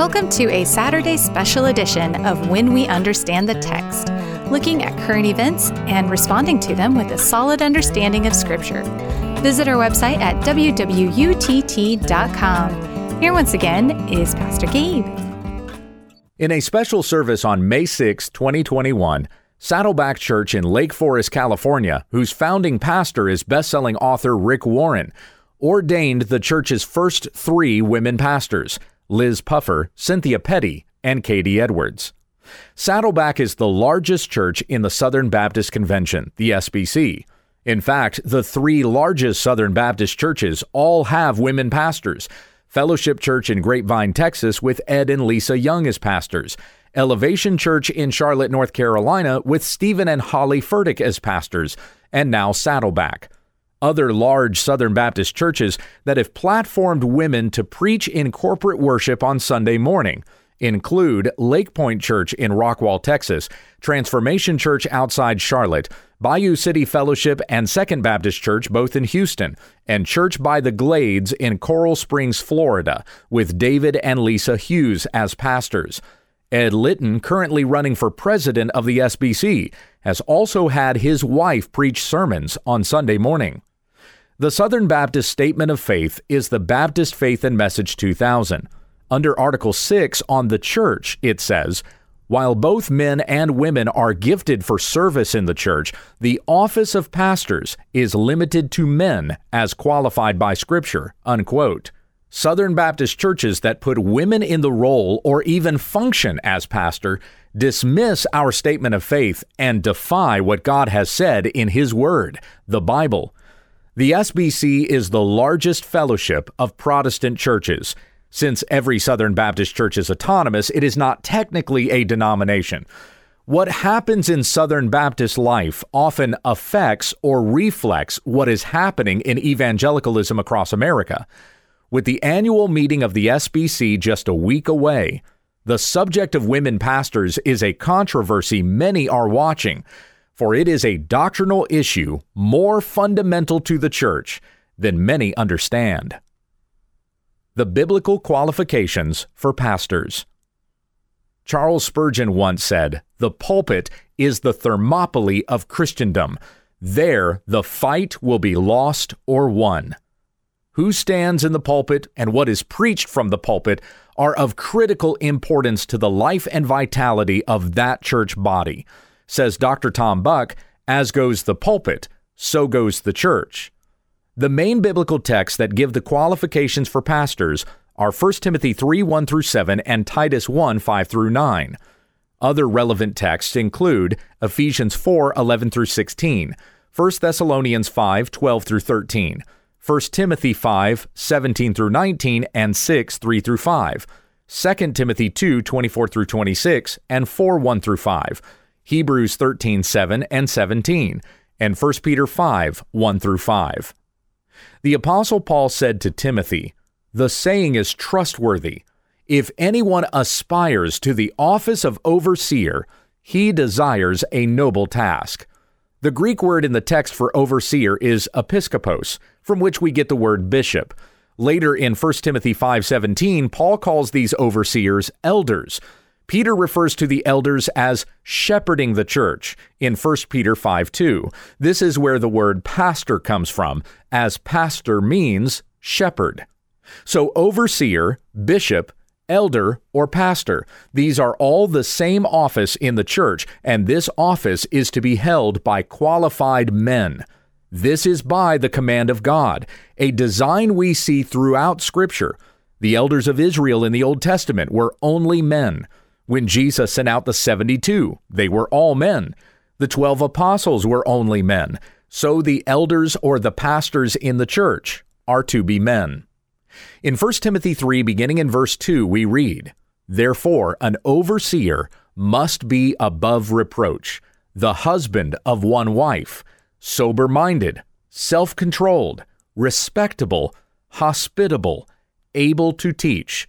Welcome to a Saturday special edition of When We Understand the Text, looking at current events and responding to them with a solid understanding of Scripture. Visit our website at www.utt.com. Here once again is Pastor Gabe. In a special service on May 6, 2021, Saddleback Church in Lake Forest, California, whose founding pastor is best-selling author Rick Warren, ordained the church's first three women pastors – Liz Puffer, Cynthia Petty, and Katie Edwards. Saddleback is the largest church in the Southern Baptist Convention, the SBC. In fact, the three largest Southern Baptist churches all have women pastors. Fellowship Church in Grapevine, Texas, with Ed and Lisa Young as pastors. Elevation Church in Charlotte, North Carolina, with Stephen and Holly Furtick as pastors. And now Saddleback other large Southern Baptist churches that have platformed women to preach in corporate worship on Sunday morning include Lake Point Church in Rockwall, Texas, Transformation Church outside Charlotte, Bayou City Fellowship and Second Baptist Church both in Houston, and Church by the Glades in Coral Springs, Florida, with David and Lisa Hughes as pastors. Ed Litton, currently running for president of the SBC, has also had his wife preach sermons on Sunday morning. The Southern Baptist Statement of Faith is the Baptist Faith and Message 2000. Under Article 6 on the church, it says, while both men and women are gifted for service in the church, the office of pastors is limited to men as qualified by Scripture. Unquote. Southern Baptist churches that put women in the role or even function as pastor dismiss our statement of faith and defy what God has said in His Word, the Bible. The SBC is the largest fellowship of Protestant churches. Since every Southern Baptist church is autonomous, it is not technically a denomination. What happens in Southern Baptist life often affects or reflects what is happening in evangelicalism across America. With the annual meeting of the SBC just a week away, the subject of women pastors is a controversy many are watching for it is a doctrinal issue more fundamental to the church than many understand. The biblical qualifications for pastors. Charles Spurgeon once said, The pulpit is the Thermopylae of Christendom. There the fight will be lost or won. Who stands in the pulpit and what is preached from the pulpit are of critical importance to the life and vitality of that church body. Says Dr. Tom Buck, as goes the pulpit, so goes the church. The main biblical texts that give the qualifications for pastors are 1 Timothy 3 1 through 7 and Titus 1 5 through 9. Other relevant texts include Ephesians 4 11 through 16, 1 Thessalonians 5 12 through 13, 1 Timothy 5 17 through 19, and 6 3 through 5, 2 Timothy 2 24 through 26, and 4 1 through 5. Hebrews 13 7 and 17, and 1 Peter 5 1 through 5. The Apostle Paul said to Timothy, The saying is trustworthy. If anyone aspires to the office of overseer, he desires a noble task. The Greek word in the text for overseer is episkopos, from which we get the word bishop. Later in 1 Timothy 5:17, Paul calls these overseers elders, Peter refers to the elders as shepherding the church in 1 Peter 5 2. This is where the word pastor comes from, as pastor means shepherd. So, overseer, bishop, elder, or pastor, these are all the same office in the church, and this office is to be held by qualified men. This is by the command of God, a design we see throughout Scripture. The elders of Israel in the Old Testament were only men. When Jesus sent out the 72, they were all men. The 12 apostles were only men. So the elders or the pastors in the church are to be men. In 1 Timothy 3, beginning in verse 2, we read, Therefore, an overseer must be above reproach, the husband of one wife, sober minded, self controlled, respectable, hospitable, able to teach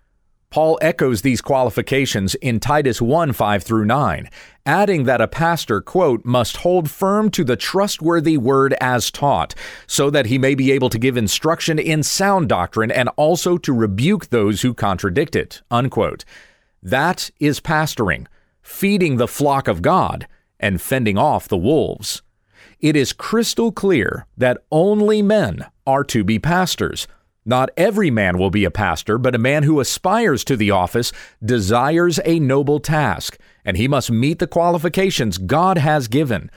Paul echoes these qualifications in Titus 1 5 through 9, adding that a pastor, quote, must hold firm to the trustworthy word as taught, so that he may be able to give instruction in sound doctrine and also to rebuke those who contradict it, unquote. That is pastoring, feeding the flock of God and fending off the wolves. It is crystal clear that only men are to be pastors. Not every man will be a pastor, but a man who aspires to the office desires a noble task, and he must meet the qualifications God has given.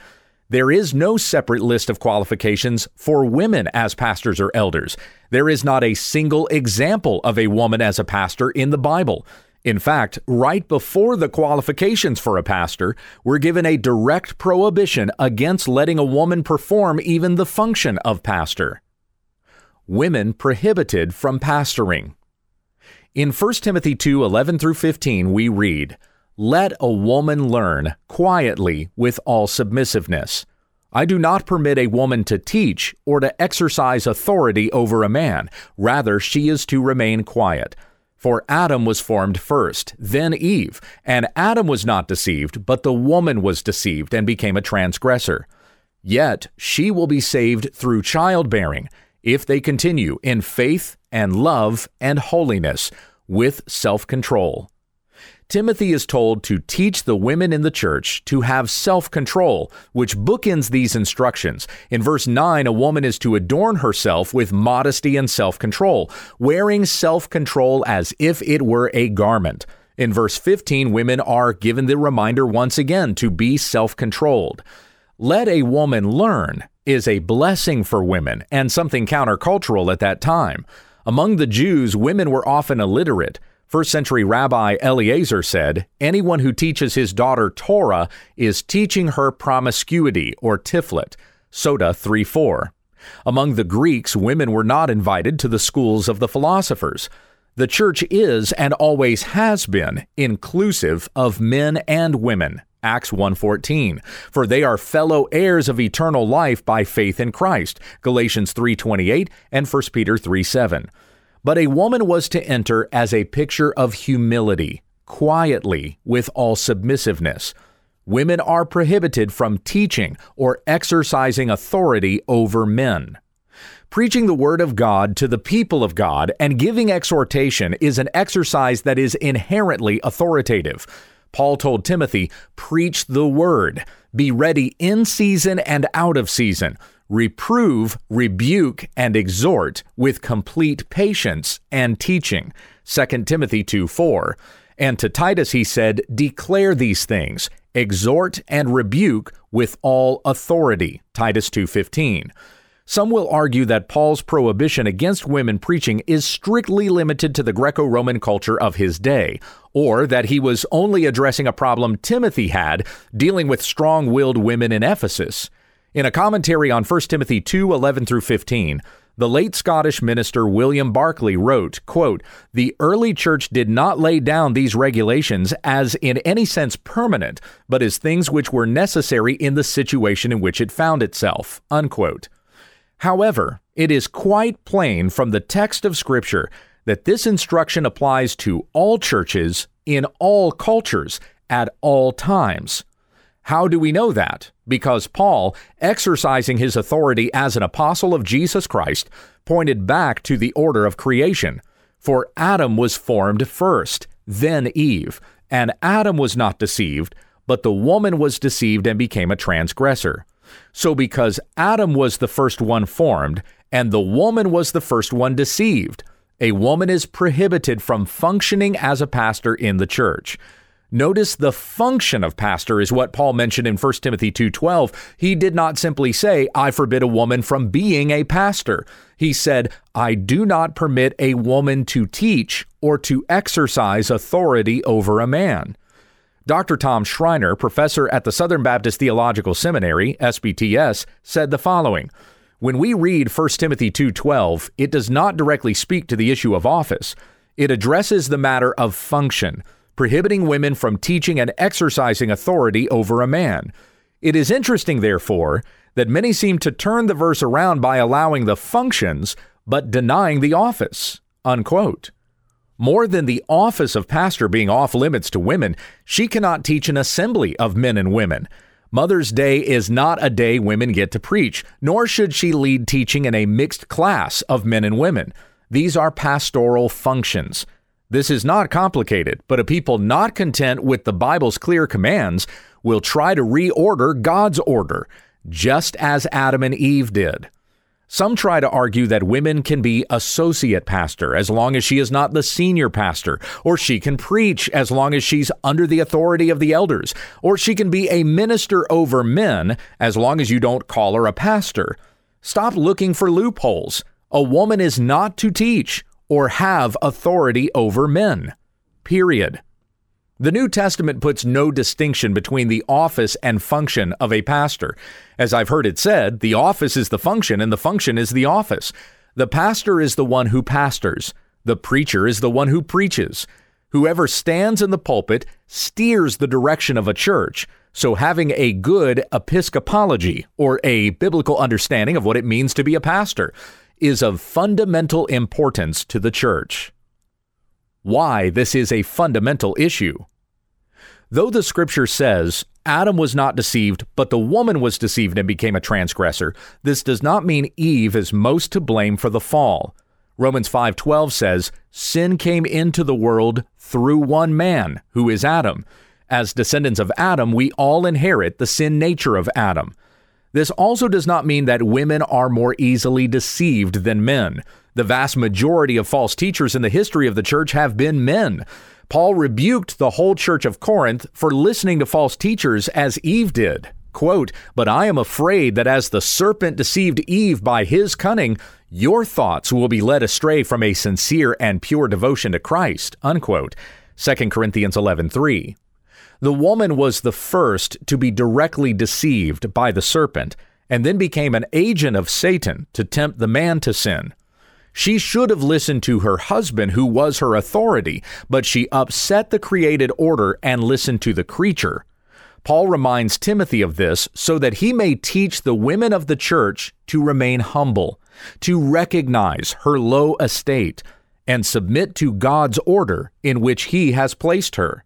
There is no separate list of qualifications for women as pastors or elders. There is not a single example of a woman as a pastor in the Bible. In fact, right before the qualifications for a pastor, we're given a direct prohibition against letting a woman perform even the function of pastor women prohibited from pastoring. In 1 Timothy 2 11 through 15, we read, Let a woman learn quietly with all submissiveness. I do not permit a woman to teach or to exercise authority over a man. Rather, she is to remain quiet. For Adam was formed first, then Eve. And Adam was not deceived, but the woman was deceived and became a transgressor. Yet she will be saved through childbearing if they continue in faith and love and holiness with self control. Timothy is told to teach the women in the church to have self control, which bookends these instructions. In verse 9, a woman is to adorn herself with modesty and self control, wearing self control as if it were a garment. In verse 15, women are given the reminder once again to be self controlled. Let a woman learn is a blessing for women and something countercultural at that time. Among the Jews, women were often illiterate. First century Rabbi Eliezer said, Anyone who teaches his daughter Torah is teaching her promiscuity or tiflut. Sotah 3 4. Among the Greeks, women were not invited to the schools of the philosophers. The church is and always has been inclusive of men and women. Acts 1:14 for they are fellow heirs of eternal life by faith in Christ. Galatians 3:28 and 1 Peter 3:7 but a woman was to enter as a picture of humility quietly with all submissiveness. Women are prohibited from teaching or exercising authority over men Preaching the Word of God to the people of God and giving exhortation is an exercise that is inherently authoritative. Paul told Timothy, Preach the word, be ready in season and out of season, reprove, rebuke, and exhort with complete patience and teaching. 2 Timothy 2 4. And to Titus he said, Declare these things, exhort and rebuke with all authority. Titus 2:15. Some will argue that Paul's prohibition against women preaching is strictly limited to the Greco Roman culture of his day, or that he was only addressing a problem Timothy had dealing with strong willed women in Ephesus. In a commentary on 1 Timothy 2 11 through 15, the late Scottish minister William Barclay wrote, quote, The early church did not lay down these regulations as in any sense permanent, but as things which were necessary in the situation in which it found itself. Unquote. However, it is quite plain from the text of Scripture that this instruction applies to all churches in all cultures at all times. How do we know that? Because Paul, exercising his authority as an apostle of Jesus Christ, pointed back to the order of creation. For Adam was formed first, then Eve, and Adam was not deceived, but the woman was deceived and became a transgressor. So, because Adam was the first one formed, and the woman was the first one deceived, a woman is prohibited from functioning as a pastor in the church. Notice the function of pastor is what Paul mentioned in 1 Timothy 2:12. He did not simply say, "I forbid a woman from being a pastor." He said, "I do not permit a woman to teach or to exercise authority over a man." Dr. Tom Schreiner, professor at the Southern Baptist Theological Seminary, SBTS, said the following: When we read 1 Timothy 2:12, it does not directly speak to the issue of office. It addresses the matter of function, prohibiting women from teaching and exercising authority over a man. It is interesting, therefore, that many seem to turn the verse around by allowing the functions but denying the office. Unquote. More than the office of pastor being off limits to women, she cannot teach an assembly of men and women. Mother's Day is not a day women get to preach, nor should she lead teaching in a mixed class of men and women. These are pastoral functions. This is not complicated, but a people not content with the Bible's clear commands will try to reorder God's order, just as Adam and Eve did. Some try to argue that women can be associate pastor as long as she is not the senior pastor, or she can preach as long as she's under the authority of the elders, or she can be a minister over men as long as you don't call her a pastor. Stop looking for loopholes. A woman is not to teach or have authority over men. Period. The New Testament puts no distinction between the office and function of a pastor. As I've heard it said, the office is the function and the function is the office. The pastor is the one who pastors, the preacher is the one who preaches. Whoever stands in the pulpit steers the direction of a church. So, having a good episcopology, or a biblical understanding of what it means to be a pastor, is of fundamental importance to the church why this is a fundamental issue. Though the scripture says Adam was not deceived, but the woman was deceived and became a transgressor, this does not mean Eve is most to blame for the fall. Romans 5:12 says, "Sin came into the world through one man, who is Adam. As descendants of Adam, we all inherit the sin nature of Adam." This also does not mean that women are more easily deceived than men. The vast majority of false teachers in the history of the church have been men. Paul rebuked the whole church of Corinth for listening to false teachers as Eve did. Quote, But I am afraid that as the serpent deceived Eve by his cunning, your thoughts will be led astray from a sincere and pure devotion to Christ. Unquote. 2 Corinthians 11:3. The woman was the first to be directly deceived by the serpent and then became an agent of Satan to tempt the man to sin. She should have listened to her husband, who was her authority, but she upset the created order and listened to the creature. Paul reminds Timothy of this so that he may teach the women of the church to remain humble, to recognize her low estate, and submit to God's order in which he has placed her.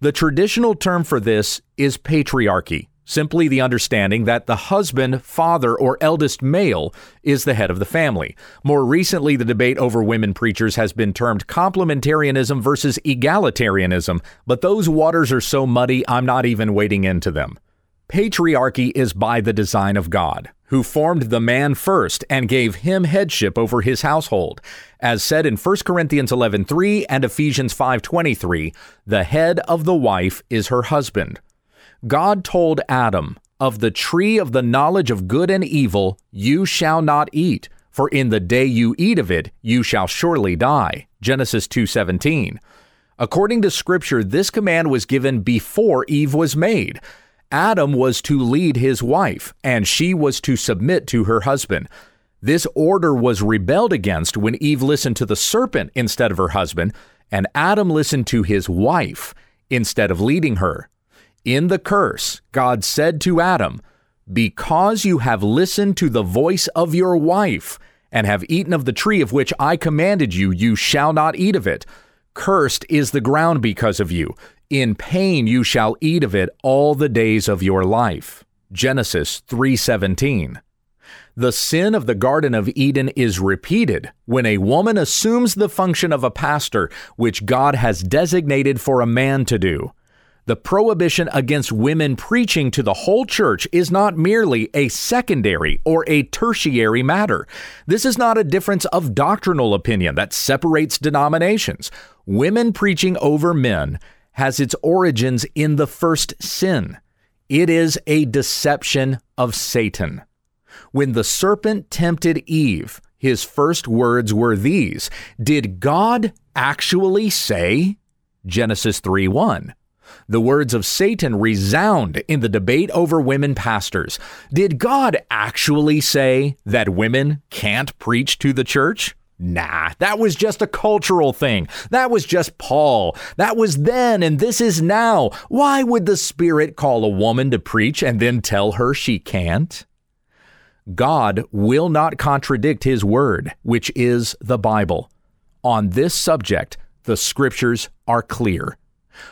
The traditional term for this is patriarchy, simply the understanding that the husband, father, or eldest male is the head of the family. More recently, the debate over women preachers has been termed complementarianism versus egalitarianism, but those waters are so muddy, I'm not even wading into them. Patriarchy is by the design of God, who formed the man first and gave him headship over his household. As said in 1 Corinthians 11:3 and Ephesians 5:23, the head of the wife is her husband. God told Adam, Of the tree of the knowledge of good and evil you shall not eat, for in the day you eat of it you shall surely die. Genesis 2:17. According to scripture, this command was given before Eve was made. Adam was to lead his wife, and she was to submit to her husband. This order was rebelled against when Eve listened to the serpent instead of her husband, and Adam listened to his wife instead of leading her. In the curse, God said to Adam, Because you have listened to the voice of your wife, and have eaten of the tree of which I commanded you, you shall not eat of it. Cursed is the ground because of you. In pain you shall eat of it all the days of your life. Genesis 3:17. The sin of the Garden of Eden is repeated when a woman assumes the function of a pastor, which God has designated for a man to do. The prohibition against women preaching to the whole church is not merely a secondary or a tertiary matter. This is not a difference of doctrinal opinion that separates denominations. Women preaching over men has its origins in the first sin. It is a deception of Satan. When the serpent tempted Eve, his first words were these Did God actually say? Genesis 3 1. The words of Satan resound in the debate over women pastors. Did God actually say that women can't preach to the church? Nah, that was just a cultural thing. That was just Paul. That was then, and this is now. Why would the Spirit call a woman to preach and then tell her she can't? God will not contradict his word, which is the Bible. On this subject, the scriptures are clear.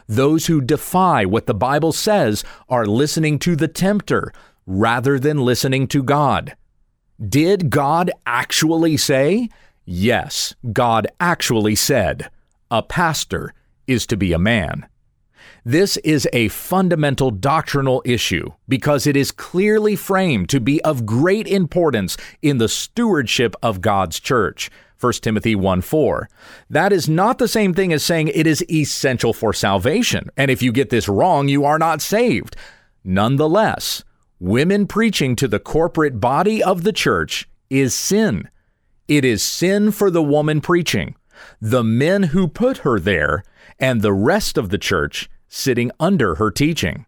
Those who defy what the Bible says are listening to the tempter rather than listening to God. Did God actually say? Yes, God actually said, a pastor is to be a man. This is a fundamental doctrinal issue because it is clearly framed to be of great importance in the stewardship of God's church. 1 Timothy 1 4. That is not the same thing as saying it is essential for salvation, and if you get this wrong, you are not saved. Nonetheless, women preaching to the corporate body of the church is sin. It is sin for the woman preaching, the men who put her there, and the rest of the church sitting under her teaching.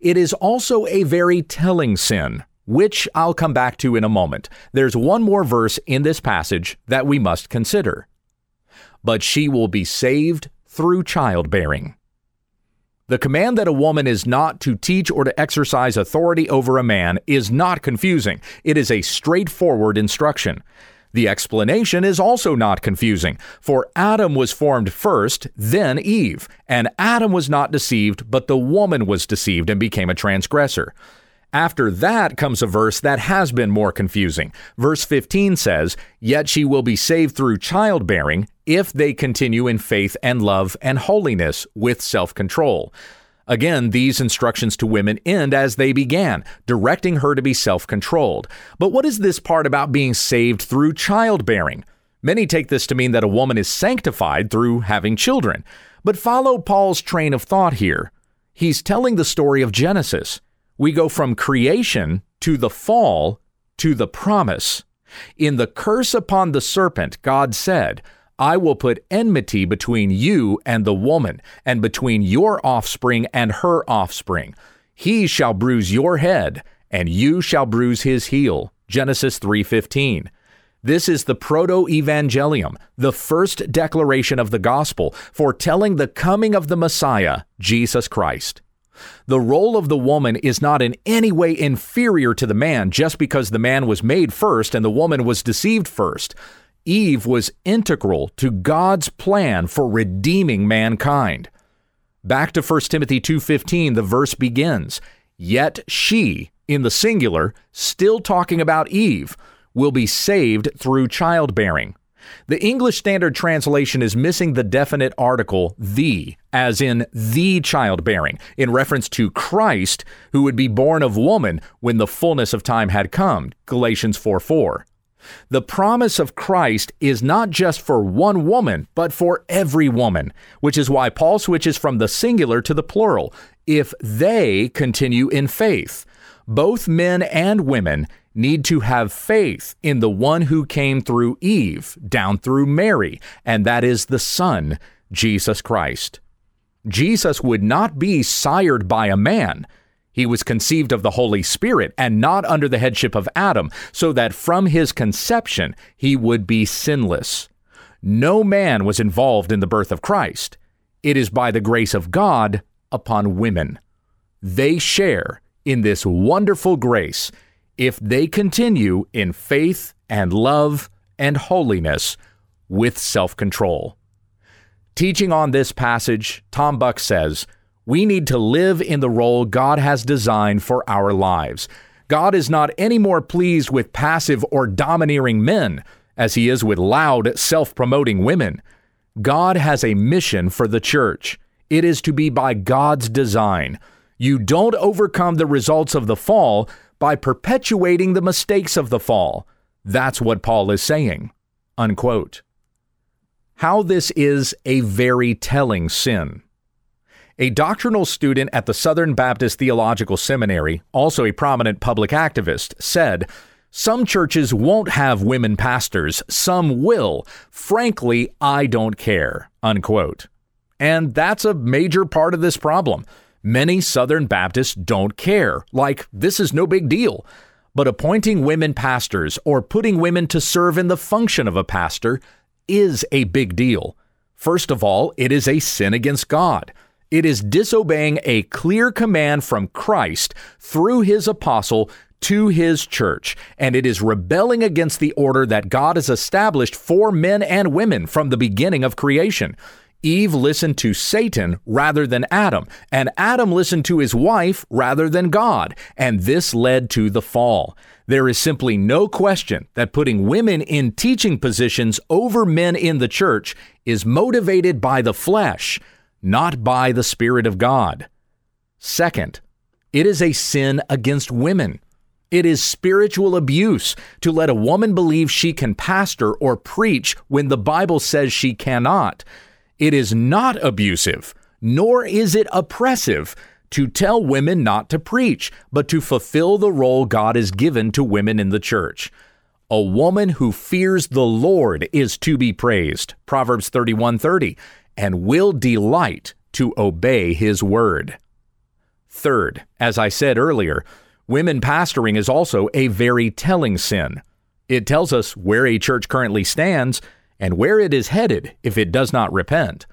It is also a very telling sin, which I'll come back to in a moment. There's one more verse in this passage that we must consider. But she will be saved through childbearing. The command that a woman is not to teach or to exercise authority over a man is not confusing. It is a straightforward instruction. The explanation is also not confusing, for Adam was formed first, then Eve, and Adam was not deceived, but the woman was deceived and became a transgressor. After that comes a verse that has been more confusing. Verse 15 says, Yet she will be saved through childbearing if they continue in faith and love and holiness with self control. Again, these instructions to women end as they began, directing her to be self controlled. But what is this part about being saved through childbearing? Many take this to mean that a woman is sanctified through having children. But follow Paul's train of thought here. He's telling the story of Genesis. We go from creation to the fall to the promise. In the curse upon the serpent, God said, I will put enmity between you and the woman, and between your offspring and her offspring. He shall bruise your head, and you shall bruise his heel. Genesis 3:15. This is the proto-evangelium, the first declaration of the gospel, foretelling the coming of the Messiah, Jesus Christ. The role of the woman is not in any way inferior to the man just because the man was made first and the woman was deceived first. Eve was integral to God's plan for redeeming mankind. Back to 1 Timothy 2:15, the verse begins, "Yet she, in the singular, still talking about Eve, will be saved through childbearing." The English Standard Translation is missing the definite article the, as in the childbearing, in reference to Christ, who would be born of woman when the fullness of time had come. Galatians 4 4. The promise of Christ is not just for one woman, but for every woman, which is why Paul switches from the singular to the plural. If they continue in faith, both men and women need to have faith in the one who came through Eve, down through Mary, and that is the Son, Jesus Christ. Jesus would not be sired by a man. He was conceived of the Holy Spirit and not under the headship of Adam, so that from his conception he would be sinless. No man was involved in the birth of Christ. It is by the grace of God upon women. They share in this wonderful grace if they continue in faith and love and holiness with self control. Teaching on this passage, Tom Buck says, we need to live in the role God has designed for our lives. God is not any more pleased with passive or domineering men as he is with loud, self promoting women. God has a mission for the church. It is to be by God's design. You don't overcome the results of the fall by perpetuating the mistakes of the fall. That's what Paul is saying. Unquote. How this is a very telling sin. A doctrinal student at the Southern Baptist Theological Seminary, also a prominent public activist, said, Some churches won't have women pastors, some will. Frankly, I don't care. Unquote. And that's a major part of this problem. Many Southern Baptists don't care, like, this is no big deal. But appointing women pastors or putting women to serve in the function of a pastor is a big deal. First of all, it is a sin against God. It is disobeying a clear command from Christ through his apostle to his church, and it is rebelling against the order that God has established for men and women from the beginning of creation. Eve listened to Satan rather than Adam, and Adam listened to his wife rather than God, and this led to the fall. There is simply no question that putting women in teaching positions over men in the church is motivated by the flesh, not by the Spirit of God. Second, it is a sin against women. It is spiritual abuse to let a woman believe she can pastor or preach when the Bible says she cannot. It is not abusive, nor is it oppressive to tell women not to preach, but to fulfill the role God has given to women in the church. A woman who fears the Lord is to be praised, Proverbs 31:30, and will delight to obey his word. Third, as I said earlier, women pastoring is also a very telling sin. It tells us where a church currently stands and where it is headed if it does not repent.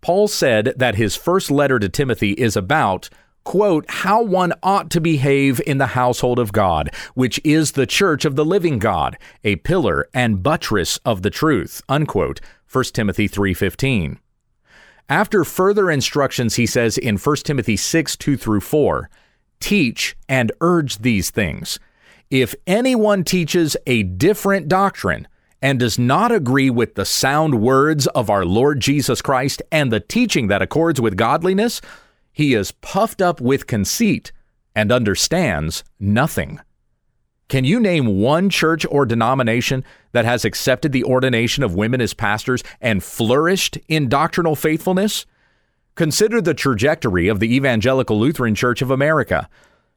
Paul said that his first letter to Timothy is about, quote, how one ought to behave in the household of God, which is the church of the living God, a pillar and buttress of the truth, unquote, 1 Timothy 3:15. After further instructions, he says in 1 Timothy 6 2 through 4, teach and urge these things. If anyone teaches a different doctrine, and does not agree with the sound words of our Lord Jesus Christ and the teaching that accords with godliness, he is puffed up with conceit and understands nothing. Can you name one church or denomination that has accepted the ordination of women as pastors and flourished in doctrinal faithfulness? Consider the trajectory of the Evangelical Lutheran Church of America.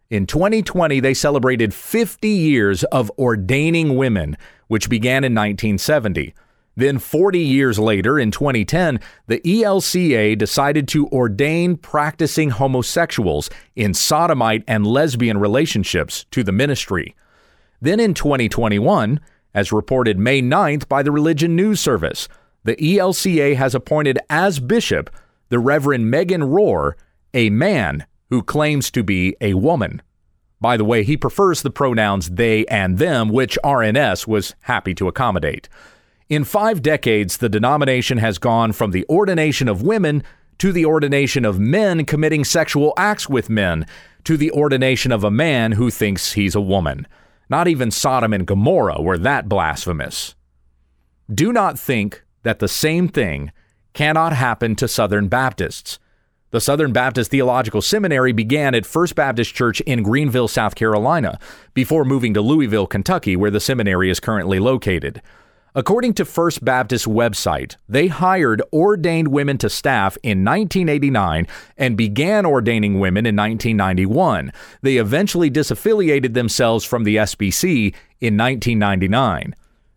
In 2020, they celebrated 50 years of ordaining women, which began in 1970. Then, 40 years later, in 2010, the ELCA decided to ordain practicing homosexuals in sodomite and lesbian relationships to the ministry. Then, in 2021, as reported May 9th by the Religion News Service, the ELCA has appointed as bishop the Reverend Megan Rohr, a man who claims to be a woman. By the way, he prefers the pronouns they and them, which RNS was happy to accommodate. In five decades, the denomination has gone from the ordination of women to the ordination of men committing sexual acts with men to the ordination of a man who thinks he's a woman. Not even Sodom and Gomorrah were that blasphemous. Do not think that the same thing cannot happen to Southern Baptists. The Southern Baptist Theological Seminary began at First Baptist Church in Greenville, South Carolina, before moving to Louisville, Kentucky, where the seminary is currently located. According to First Baptist website, they hired ordained women to staff in 1989 and began ordaining women in 1991. They eventually disaffiliated themselves from the SBC in 1999.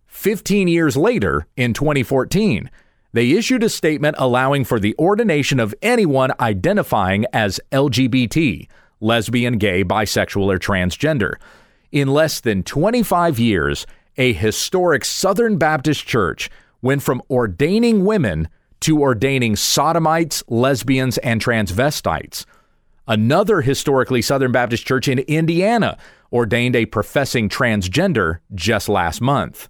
15 years later, in 2014, they issued a statement allowing for the ordination of anyone identifying as LGBT, lesbian, gay, bisexual, or transgender. In less than 25 years, a historic Southern Baptist church went from ordaining women to ordaining sodomites, lesbians, and transvestites. Another historically Southern Baptist church in Indiana ordained a professing transgender just last month.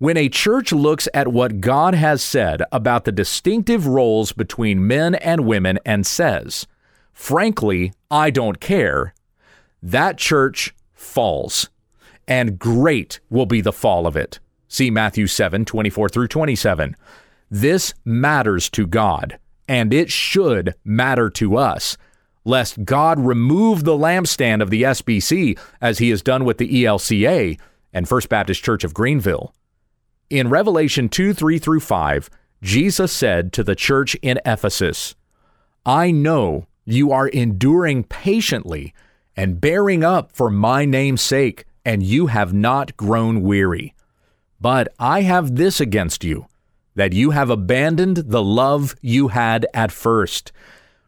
When a church looks at what God has said about the distinctive roles between men and women and says, frankly, I don't care, that church falls. And great will be the fall of it. See Matthew 7 24 through 27. This matters to God, and it should matter to us, lest God remove the lampstand of the SBC as he has done with the ELCA and First Baptist Church of Greenville. In Revelation 2 3 through 5, Jesus said to the church in Ephesus, I know you are enduring patiently and bearing up for my name's sake, and you have not grown weary. But I have this against you, that you have abandoned the love you had at first.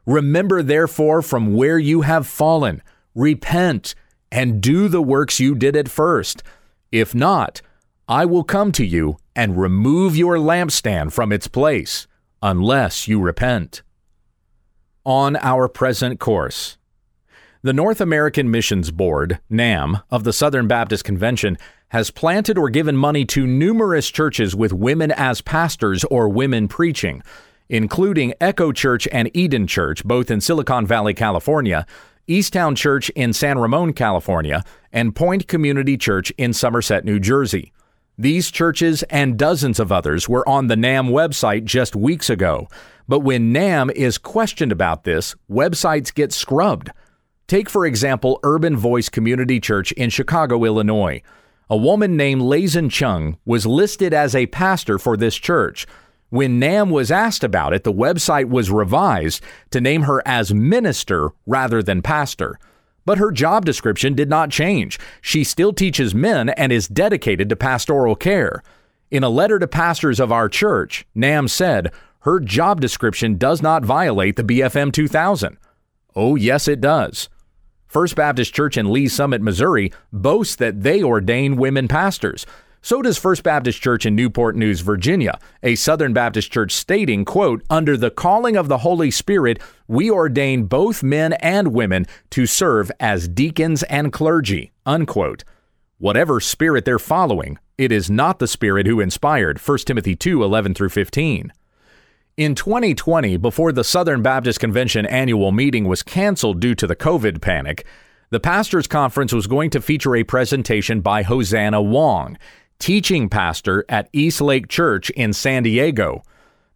Remember, therefore, from where you have fallen, repent, and do the works you did at first. If not, I will come to you and remove your lampstand from its place, unless you repent. On our present course, The North American Missions Board, NAM, of the Southern Baptist Convention has planted or given money to numerous churches with women as pastors or women preaching, including Echo Church and Eden Church, both in Silicon Valley, California, Easttown Church in San Ramon, California, and Point Community Church in Somerset, New Jersey. These churches and dozens of others were on the NAM website just weeks ago. But when NAM is questioned about this, websites get scrubbed. Take, for example, Urban Voice Community Church in Chicago, Illinois. A woman named Lazen Chung was listed as a pastor for this church. When NAM was asked about it, the website was revised to name her as minister rather than pastor. But her job description did not change. She still teaches men and is dedicated to pastoral care. In a letter to pastors of our church, NAM said her job description does not violate the BFM 2000. Oh, yes, it does. First Baptist Church in Lee's Summit, Missouri boasts that they ordain women pastors. So does First Baptist Church in Newport News, Virginia, a Southern Baptist church stating, quote, under the calling of the Holy Spirit, we ordain both men and women to serve as deacons and clergy, unquote. Whatever spirit they're following, it is not the spirit who inspired 1 Timothy 2, 11 through 15. In 2020, before the Southern Baptist Convention annual meeting was canceled due to the COVID panic, the Pastors Conference was going to feature a presentation by Hosanna Wong, teaching pastor at East Lake Church in San Diego.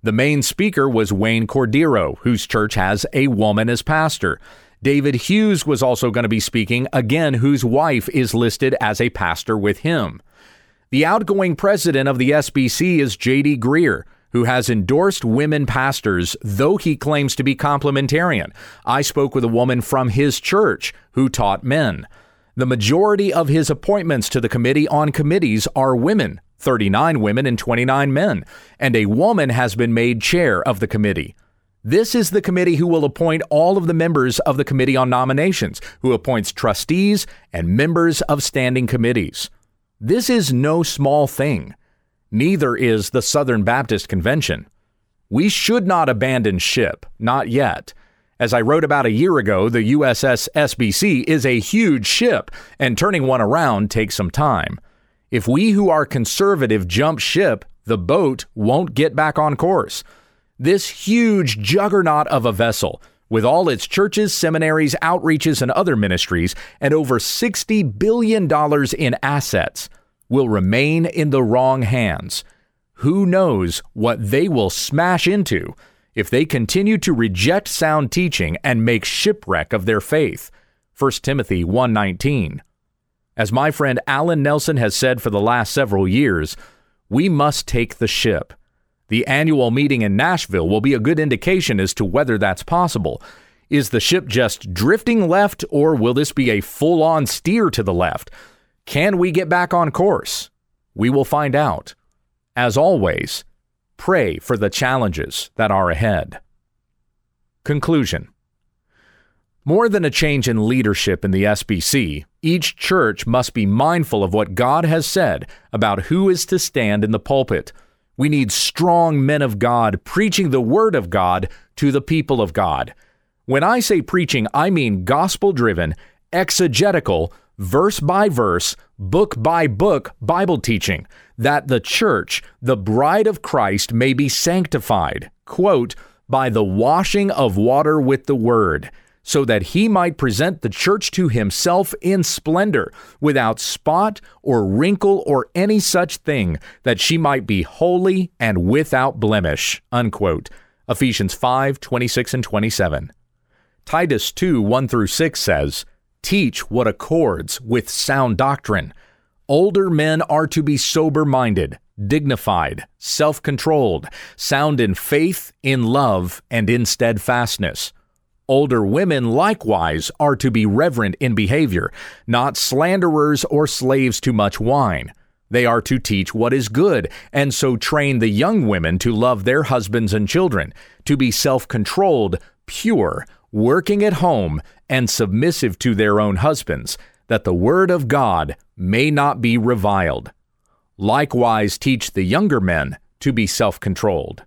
The main speaker was Wayne Cordeiro, whose church has a woman as pastor. David Hughes was also going to be speaking, again, whose wife is listed as a pastor with him. The outgoing president of the SBC is J.D. Greear, who has endorsed women pastors, though he claims to be complementarian. I spoke with a woman from his church who taught men. The majority of his appointments to the Committee on Committees are women 39 women and 29 men, and a woman has been made chair of the committee. This is the committee who will appoint all of the members of the Committee on Nominations, who appoints trustees and members of standing committees. This is no small thing. Neither is the Southern Baptist Convention. We should not abandon ship, not yet. As I wrote about a year ago, the USS SBC is a huge ship, and turning one around takes some time. If we who are conservative jump ship, the boat won't get back on course. This huge juggernaut of a vessel, with all its churches, seminaries, outreaches, and other ministries, and over $60 billion in assets, will remain in the wrong hands. Who knows what they will smash into if they continue to reject sound teaching and make shipwreck of their faith. 1 Timothy 1:19. As my friend Alan Nelson has said for the last several years, we must take the ship. The annual meeting in Nashville will be a good indication as to whether that's possible. Is the ship just drifting left, or will this be a full on steer to the left? Can we get back on course? We will find out. As always, pray for the challenges that are ahead. Conclusion More than a change in leadership in the SBC, each church must be mindful of what God has said about who is to stand in the pulpit. We need strong men of God preaching the Word of God to the people of God. When I say preaching, I mean gospel driven, exegetical, verse by verse, book by book Bible teaching, that the church, the bride of Christ, may be sanctified, quote, by the washing of water with the word, so that he might present the church to himself in splendor, without spot or wrinkle or any such thing, that she might be holy and without blemish, unquote. Ephesians 5 26 and 27. Titus 2 1 through 6 says, teach what accords with sound doctrine. Older men are to be sober minded, dignified, self controlled, sound in faith, in love, and in steadfastness. Older women likewise are to be reverent in behavior, not slanderers or slaves to much wine. They are to teach what is good, and so train the young women to love their husbands and children, to be self controlled, pure, working at home, and submissive to their own husbands, that the word of God may not be reviled. Likewise, teach the younger men to be self controlled.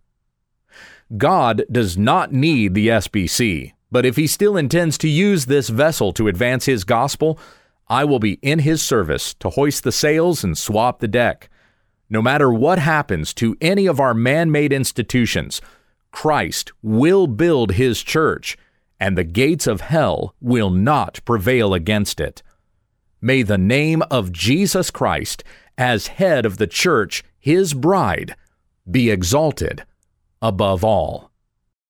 God does not need the SBC, But if he still intends to use this vessel to advance his gospel, I will be in his service to hoist the sails and swap the deck. No matter what happens to any of our man made institutions, Christ will build his church, and the gates of hell will not prevail against it. May the name of Jesus Christ, as head of the church, his bride, be exalted above all.